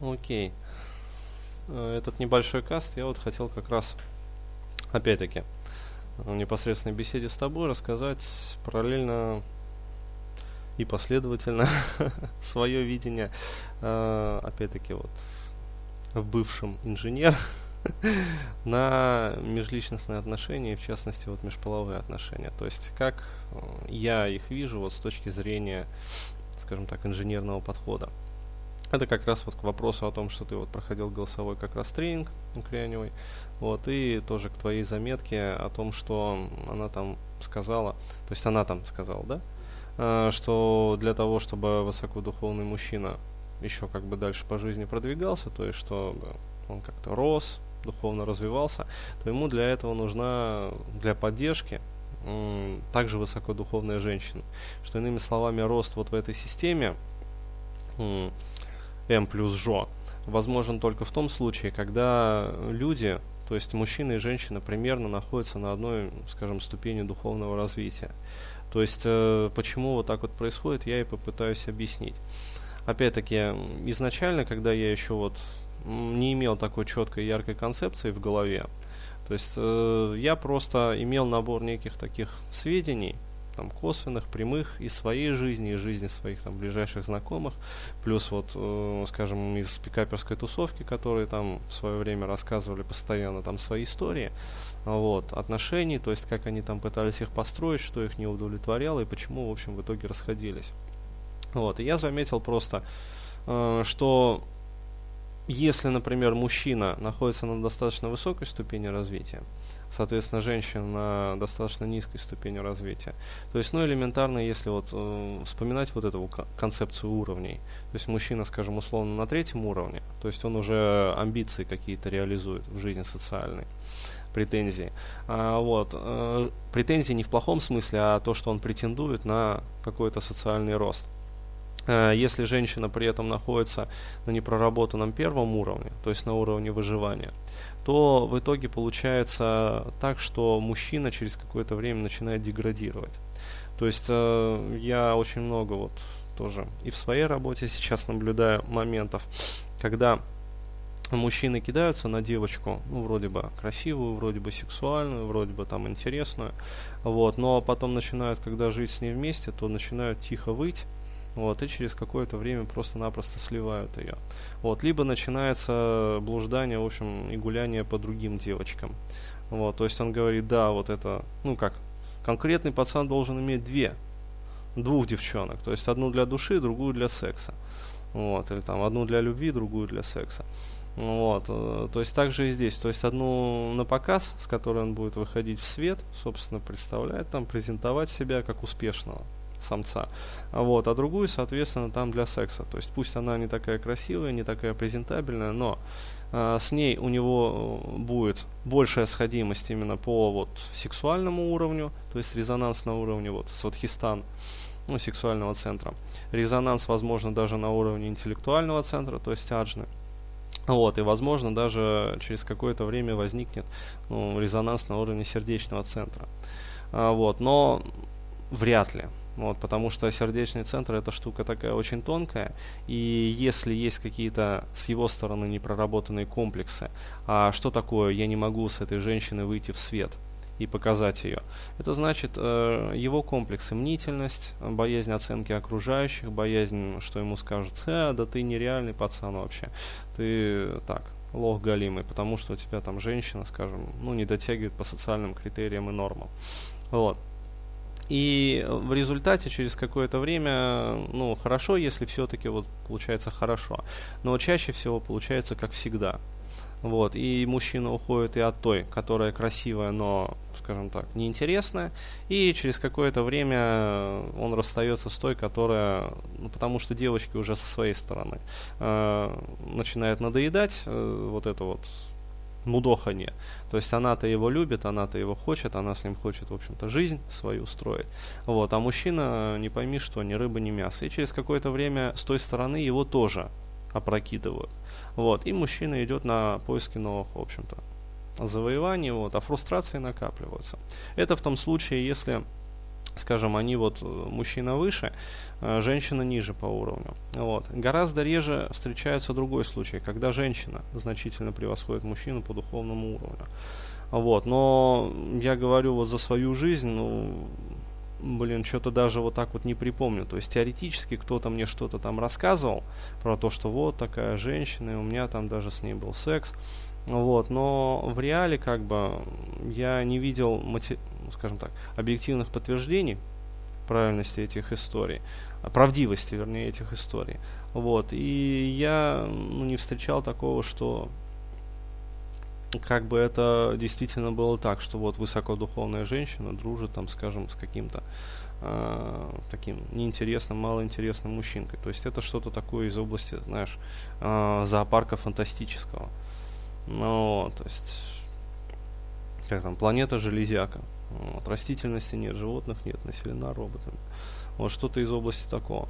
Окей. Э, этот небольшой каст я вот хотел как раз, опять-таки, в непосредственной беседе с тобой рассказать параллельно и последовательно свое видение, э, опять-таки, вот в бывшем инженер на межличностные отношения, в частности, вот межполовые отношения. То есть, как э, я их вижу вот с точки зрения, скажем так, инженерного подхода. Это как раз вот к вопросу о том, что ты вот проходил голосовой как раз тренинг Кряневой, вот, и тоже к твоей заметке о том, что она там сказала, то есть она там сказала, да, э, что для того, чтобы высокодуховный мужчина еще как бы дальше по жизни продвигался, то есть чтобы он как-то рос, духовно развивался, то ему для этого нужна, для поддержки, также высокодуховная женщина. Что иными словами, рост вот в этой системе М плюс ЖО возможен только в том случае, когда люди, то есть мужчина и женщина примерно находятся на одной, скажем, ступени духовного развития. То есть э, почему вот так вот происходит, я и попытаюсь объяснить. Опять-таки, изначально, когда я еще вот не имел такой четкой яркой концепции в голове, то есть э, я просто имел набор неких таких сведений, там, косвенных, прямых из своей жизни, из жизни своих там ближайших знакомых, плюс вот, э, скажем, из пикаперской тусовки, которые там в свое время рассказывали постоянно там свои истории, вот, отношений, то есть как они там пытались их построить, что их не удовлетворяло и почему, в общем, в итоге расходились. Вот, и я заметил просто, э, что если, например, мужчина находится на достаточно высокой ступени развития, соответственно, женщина на достаточно низкой ступени развития. То есть, ну, элементарно, если вот э, вспоминать вот эту концепцию уровней, то есть мужчина, скажем, условно на третьем уровне, то есть он уже амбиции какие-то реализует в жизни социальной, претензии. А, вот, э, претензии не в плохом смысле, а то, что он претендует на какой-то социальный рост. Э, если женщина при этом находится на непроработанном первом уровне, то есть на уровне выживания, то в итоге получается так, что мужчина через какое-то время начинает деградировать. То есть э, я очень много вот тоже и в своей работе сейчас наблюдаю моментов, когда мужчины кидаются на девочку, ну, вроде бы красивую, вроде бы сексуальную, вроде бы там интересную, вот, но потом начинают, когда жить с ней вместе, то начинают тихо выть, вот, и через какое-то время просто-напросто сливают ее. Вот, либо начинается блуждание, в общем, и гуляние по другим девочкам. Вот, то есть он говорит, да, вот это, ну как, конкретный пацан должен иметь две, двух девчонок, то есть одну для души, другую для секса. Вот, или там одну для любви, другую для секса. Вот, э, то есть также и здесь, то есть одну на показ, с которой он будет выходить в свет, собственно, представляет там, презентовать себя как успешного самца, вот, а другую, соответственно, там для секса. То есть пусть она не такая красивая, не такая презентабельная, но э, с ней у него э, будет большая сходимость именно по вот сексуальному уровню, то есть резонанс на уровне вот сватхистан, ну, сексуального центра. Резонанс, возможно, даже на уровне интеллектуального центра, то есть аджны. Вот, и возможно даже через какое-то время возникнет ну, резонанс на уровне сердечного центра. А, вот, но вряд ли. Вот, потому что сердечный центр это штука такая очень тонкая, и если есть какие-то с его стороны непроработанные комплексы, а что такое я не могу с этой женщиной выйти в свет и показать ее, это значит э, его комплексы мнительность, боязнь оценки окружающих, боязнь, что ему скажут, э, да ты нереальный пацан вообще, ты так, лох галимый, потому что у тебя там женщина, скажем, ну не дотягивает по социальным критериям и нормам. Вот. И в результате через какое-то время, ну, хорошо, если все-таки вот получается хорошо. Но чаще всего получается как всегда. Вот, и мужчина уходит и от той, которая красивая, но, скажем так, неинтересная, и через какое-то время он расстается с той, которая, ну, потому что девочки уже со своей стороны э, начинают надоедать э, вот это вот мудоханье. То есть она-то его любит, она-то его хочет, она с ним хочет, в общем-то, жизнь свою строить. Вот, а мужчина, не пойми что, ни рыба, ни мясо. И через какое-то время с той стороны его тоже опрокидывают. Вот, и мужчина идет на поиски новых, в общем-то, завоеваний, вот, а фрустрации накапливаются. Это в том случае, если скажем, они вот э, мужчина выше, женщина ниже по уровню. Вот. Гораздо реже встречается другой случай, когда женщина значительно превосходит мужчину по духовному уровню. Вот. Но я говорю вот за свою жизнь, ну, блин, что-то даже вот так вот не припомню. То есть теоретически кто-то мне что-то там рассказывал про то, что вот такая женщина, и у меня там даже с ней был секс. Вот, но в реале как бы я не видел, скажем так, объективных подтверждений правильности этих историй, правдивости, вернее, этих историй. Вот, и я ну, не встречал такого, что как бы это действительно было так, что вот высокодуховная женщина дружит там, скажем, с каким-то э, таким неинтересным, малоинтересным мужчинкой. То есть это что-то такое из области, знаешь, э, зоопарка фантастического. Ну, то есть, как там, планета железяка. Вот, растительности нет, животных нет, населена роботами. Вот что-то из области такого.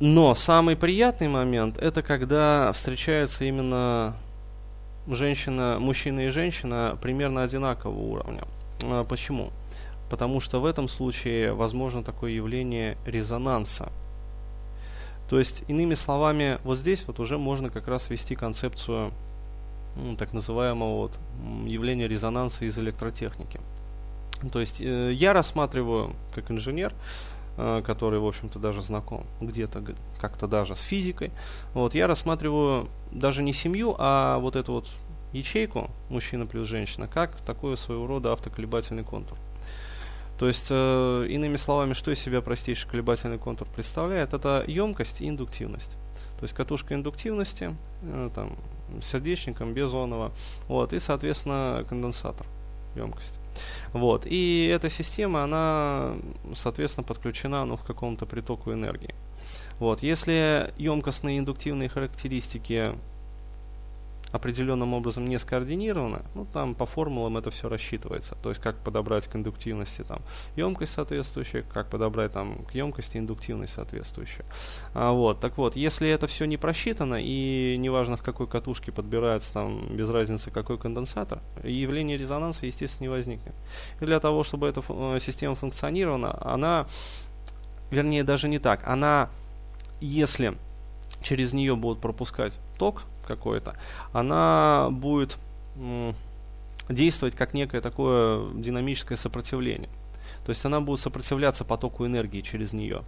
Но самый приятный момент это когда встречается именно женщина, мужчина и женщина примерно одинакового уровня. А, почему? Потому что в этом случае возможно такое явление резонанса. То есть, иными словами, вот здесь вот уже можно как раз ввести концепцию так называемого вот, явления резонанса из электротехники. То есть э, я рассматриваю как инженер, э, который, в общем-то, даже знаком где-то как-то даже с физикой, вот, я рассматриваю даже не семью, а вот эту вот ячейку мужчина плюс женщина, как такой своего рода автоколебательный контур. То есть, э, иными словами, что из себя простейший колебательный контур представляет? Это емкость и индуктивность. То есть катушка индуктивности, э, там, сердечником, безонного, вот, и, соответственно, конденсатор, емкость. Вот, и эта система, она, соответственно, подключена ну, в каком-то притоку энергии. Вот, если емкостные индуктивные характеристики определенным образом не скоординировано, ну там по формулам это все рассчитывается. То есть как подобрать к индуктивности там емкость соответствующая, как подобрать там к емкости индуктивность соответствующая. А, вот, так вот, если это все не просчитано и неважно в какой катушке подбирается там без разницы какой конденсатор, явление резонанса естественно не возникнет. И для того, чтобы эта э, система функционировала, она, вернее даже не так, она, если через нее будут пропускать ток, какое-то, она будет действовать как некое такое динамическое сопротивление. То есть она будет сопротивляться потоку энергии через нее.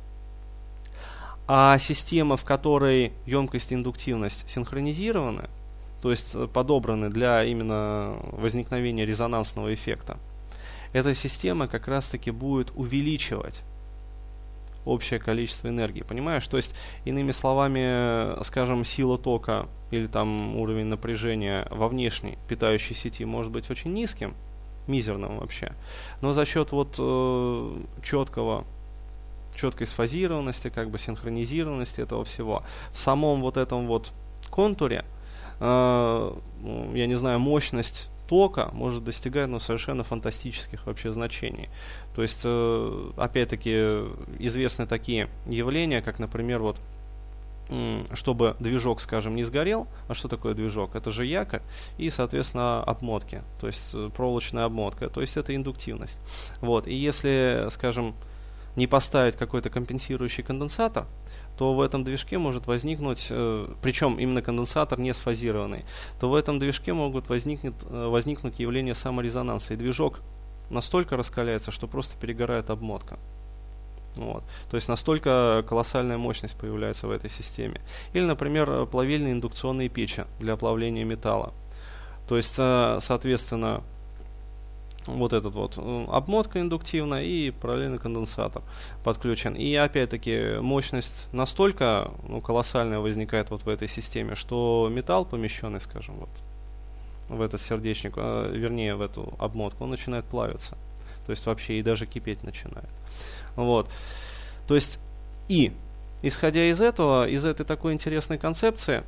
А система, в которой емкость и индуктивность синхронизированы, то есть э, подобраны для именно возникновения резонансного эффекта, эта система как раз-таки будет увеличивать общее количество энергии. Понимаешь? То есть, иными словами, скажем, сила тока или там уровень напряжения во внешней питающей сети может быть очень низким, мизерным вообще. Но за счет вот э, четкого четкой сфазированности, как бы синхронизированности этого всего, в самом вот этом вот контуре, э, я не знаю, мощность тока может достигать ну, совершенно фантастических вообще значений. То есть, э, опять-таки, известны такие явления, как, например, вот чтобы движок, скажем, не сгорел. А что такое движок? Это же якорь и, соответственно, обмотки, то есть э, проволочная обмотка, то есть это индуктивность. Вот. И если, скажем, не поставить какой-то компенсирующий конденсатор, то в этом движке может возникнуть, э, причем именно конденсатор не сфазированный, то в этом движке могут возникнуть, э, возникнуть явления саморезонанса. И движок настолько раскаляется, что просто перегорает обмотка. Вот. То есть настолько колоссальная мощность появляется в этой системе. Или, например, плавильные индукционные печи для плавления металла. То есть, э, соответственно, вот этот вот обмотка индуктивная и параллельный конденсатор подключен. И опять-таки мощность настолько ну, колоссальная возникает вот в этой системе, что металл помещенный, скажем, вот в этот сердечник, э, вернее в эту обмотку, он начинает плавиться. То есть вообще и даже кипеть начинает. Вот. То есть и исходя из этого, из этой такой интересной концепции,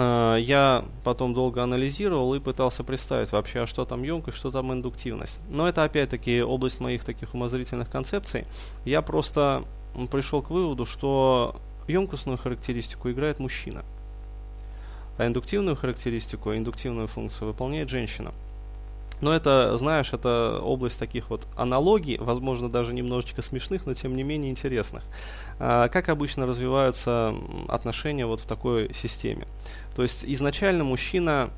я потом долго анализировал и пытался представить вообще, а что там емкость, что там индуктивность. Но это опять-таки область моих таких умозрительных концепций. Я просто пришел к выводу, что емкостную характеристику играет мужчина, а индуктивную характеристику, индуктивную функцию выполняет женщина. Но это, знаешь, это область таких вот аналогий, возможно, даже немножечко смешных, но тем не менее интересных. А, как обычно развиваются отношения вот в такой системе? То есть изначально мужчина,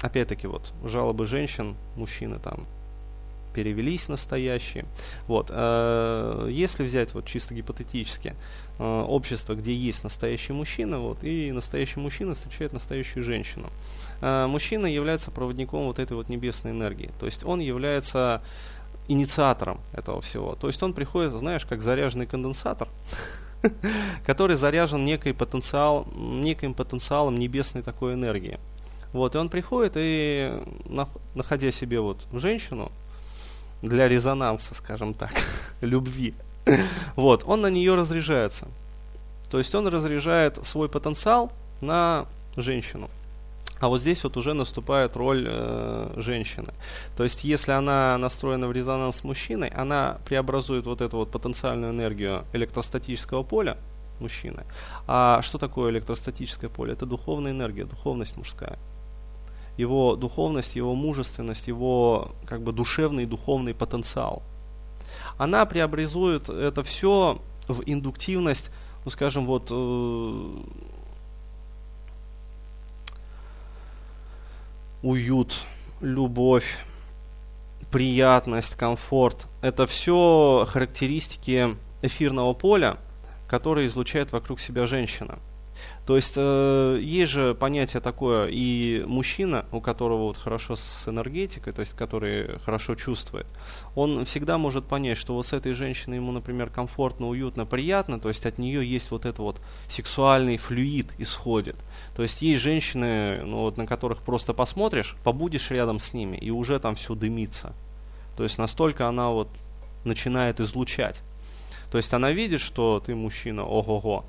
опять-таки вот жалобы женщин, мужчины там перевелись настоящие. Вот. Э, если взять вот чисто гипотетически э, общество, где есть настоящий мужчина, вот, и настоящий мужчина встречает настоящую женщину. Э, мужчина является проводником вот этой вот небесной энергии. То есть он является инициатором этого всего. То есть он приходит, знаешь, как заряженный конденсатор, который заряжен некий потенциал, неким потенциалом небесной такой энергии. Вот, и он приходит и, находя себе вот женщину, для резонанса, скажем так, любви. Вот, он на нее разряжается. То есть он разряжает свой потенциал на женщину. А вот здесь вот уже наступает роль э, женщины. То есть, если она настроена в резонанс с мужчиной, она преобразует вот эту вот потенциальную энергию электростатического поля мужчины. А что такое электростатическое поле? Это духовная энергия, духовность мужская его духовность, его мужественность, его как бы душевный и духовный потенциал. Она преобразует это все в индуктивность, ну скажем, вот э, уют, любовь, приятность, комфорт. Это все характеристики эфирного поля, которые излучает вокруг себя женщина. То есть э, есть же понятие такое и мужчина, у которого вот хорошо с энергетикой, то есть который хорошо чувствует, он всегда может понять, что вот с этой женщиной ему, например, комфортно, уютно, приятно, то есть от нее есть вот это вот сексуальный флюид исходит. То есть есть женщины, ну, вот, на которых просто посмотришь, побудешь рядом с ними, и уже там все дымится. То есть настолько она вот начинает излучать. То есть она видит, что ты мужчина, ого-го.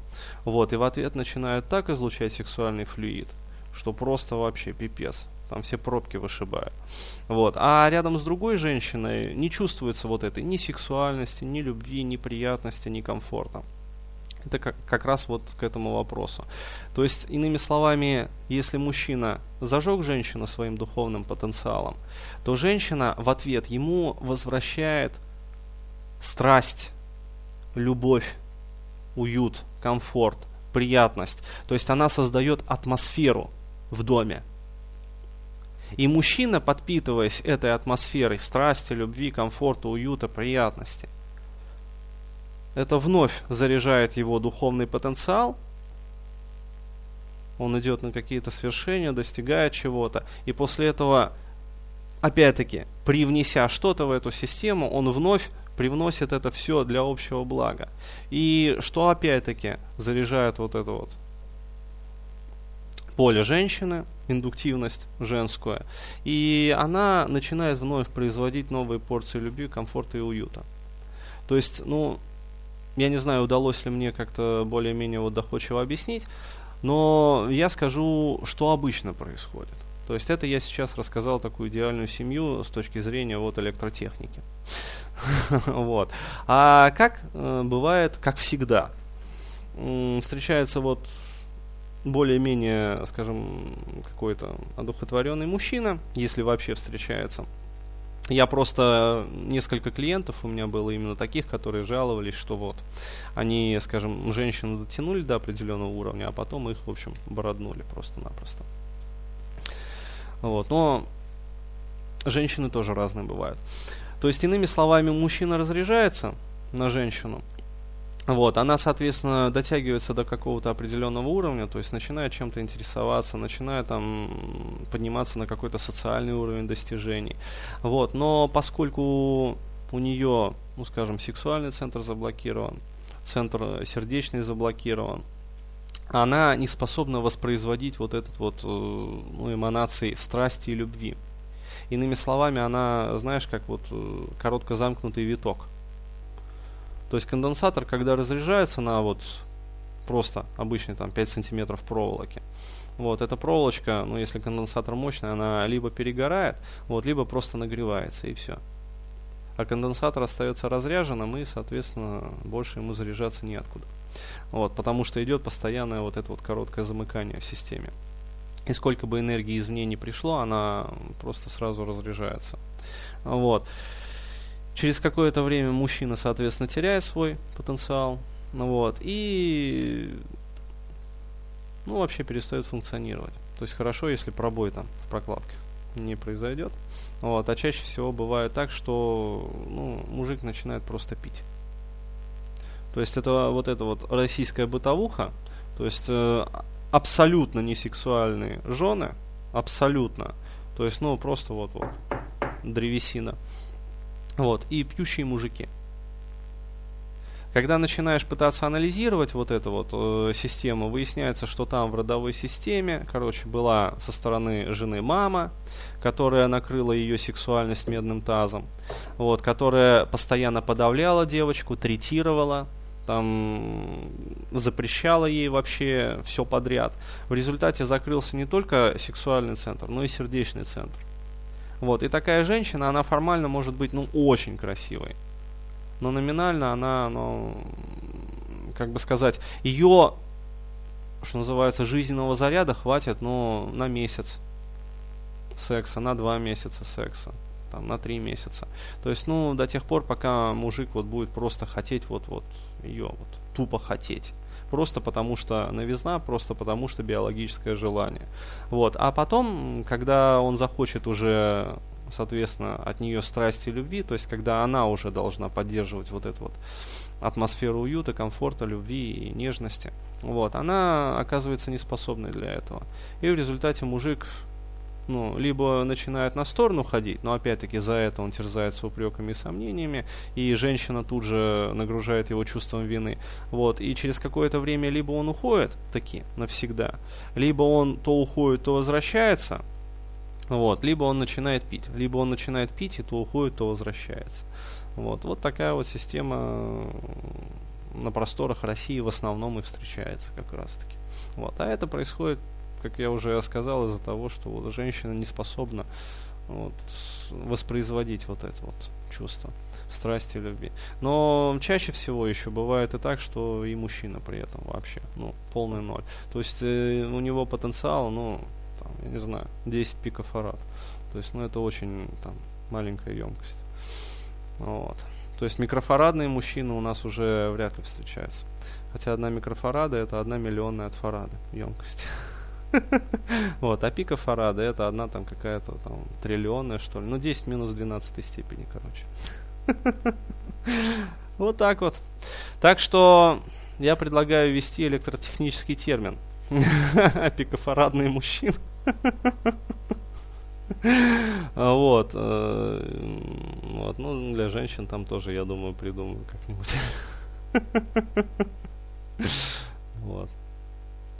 Вот, и в ответ начинает так излучать сексуальный флюид, что просто вообще пипец. Там все пробки вышибают. Вот. А рядом с другой женщиной не чувствуется вот этой ни сексуальности, ни любви, ни приятности, ни комфорта. Это как, как раз вот к этому вопросу. То есть, иными словами, если мужчина зажег женщину своим духовным потенциалом, то женщина в ответ ему возвращает страсть, любовь, уют, комфорт, приятность. То есть она создает атмосферу в доме. И мужчина, подпитываясь этой атмосферой страсти, любви, комфорта, уюта, приятности, это вновь заряжает его духовный потенциал, он идет на какие-то свершения, достигает чего-то, и после этого, опять-таки, привнеся что-то в эту систему, он вновь привносит это все для общего блага. И что опять-таки заряжает вот это вот поле женщины, индуктивность женскую, и она начинает вновь производить новые порции любви, комфорта и уюта. То есть, ну, я не знаю, удалось ли мне как-то более-менее вот доходчиво объяснить, но я скажу, что обычно происходит. То есть это я сейчас рассказал такую идеальную семью с точки зрения вот электротехники. вот. А как э, бывает, как всегда, встречается вот более-менее, скажем, какой-то одухотворенный мужчина, если вообще встречается. Я просто несколько клиентов у меня было именно таких, которые жаловались, что вот они, скажем, женщину дотянули до определенного уровня, а потом их, в общем, бороднули просто-напросто. Вот, но женщины тоже разные бывают. То есть, иными словами, мужчина разряжается на женщину, вот, она, соответственно, дотягивается до какого-то определенного уровня, то есть начинает чем-то интересоваться, начинает там подниматься на какой-то социальный уровень достижений. Вот, но поскольку у нее, ну скажем, сексуальный центр заблокирован, центр сердечный заблокирован, она не способна воспроизводить вот этот вот э, ну, эманации страсти и любви. Иными словами, она, знаешь, как вот э, коротко замкнутый виток. То есть конденсатор, когда разряжается на вот просто обычный там 5 сантиметров проволоки, вот, эта проволочка, ну, если конденсатор мощный, она либо перегорает, вот, либо просто нагревается, и все. А конденсатор остается разряженным, и, соответственно, больше ему заряжаться неоткуда. Вот, потому что идет постоянное вот это вот короткое замыкание в системе. И сколько бы энергии извне не пришло, она просто сразу разряжается. Вот. Через какое-то время мужчина, соответственно, теряет свой потенциал. Вот. И ну, вообще перестает функционировать. То есть хорошо, если пробой там в прокладках не произойдет. Вот, а чаще всего бывает так, что ну, мужик начинает просто пить. То есть это вот эта вот российская бытовуха, то есть э, абсолютно не сексуальные жены, абсолютно. То есть, ну, просто вот, вот, древесина. Вот, и пьющие мужики. Когда начинаешь пытаться анализировать вот эту вот э, систему, выясняется, что там в родовой системе, короче, была со стороны жены мама, которая накрыла ее сексуальность медным тазом, вот, которая постоянно подавляла девочку, третировала, там запрещала ей вообще все подряд. В результате закрылся не только сексуальный центр, но и сердечный центр. Вот, и такая женщина, она формально может быть, ну, очень красивой но номинально она, ну, как бы сказать, ее, что называется, жизненного заряда хватит, ну, на месяц секса, на два месяца секса, там, на три месяца. То есть, ну, до тех пор, пока мужик вот будет просто хотеть вот-вот ее, вот, тупо хотеть просто потому что новизна, просто потому что биологическое желание. Вот. А потом, когда он захочет уже соответственно, от нее страсти и любви, то есть когда она уже должна поддерживать вот эту вот атмосферу уюта, комфорта, любви и нежности, вот, она оказывается неспособной для этого. И в результате мужик ну, либо начинает на сторону ходить, но опять-таки за это он терзается упреками и сомнениями, и женщина тут же нагружает его чувством вины. Вот, и через какое-то время либо он уходит таки навсегда, либо он то уходит, то возвращается, вот, либо он начинает пить, либо он начинает пить и то уходит, то возвращается. Вот, вот такая вот система на просторах России в основном и встречается как раз таки. Вот, а это происходит, как я уже сказал, из-за того, что вот женщина не способна вот, воспроизводить вот это вот чувство страсти, любви. Но чаще всего еще бывает и так, что и мужчина при этом вообще, ну, полный ноль. То есть э, у него потенциал, ну, я не знаю, 10 пикофарад. То есть, ну, это очень там маленькая емкость. Вот. То есть микрофарадные мужчины у нас уже вряд ли встречаются. Хотя одна микрофарада это одна миллионная от фарада емкость. Вот, а пикофарада это одна там какая-то там триллионная что ли. Ну 10 минус 12 степени, короче. Вот так вот. Так что я предлагаю ввести электротехнический термин. Пикофарадные мужчины. Вот. Э, вот. Ну, для женщин там тоже, я думаю, придумаю как-нибудь. Вот.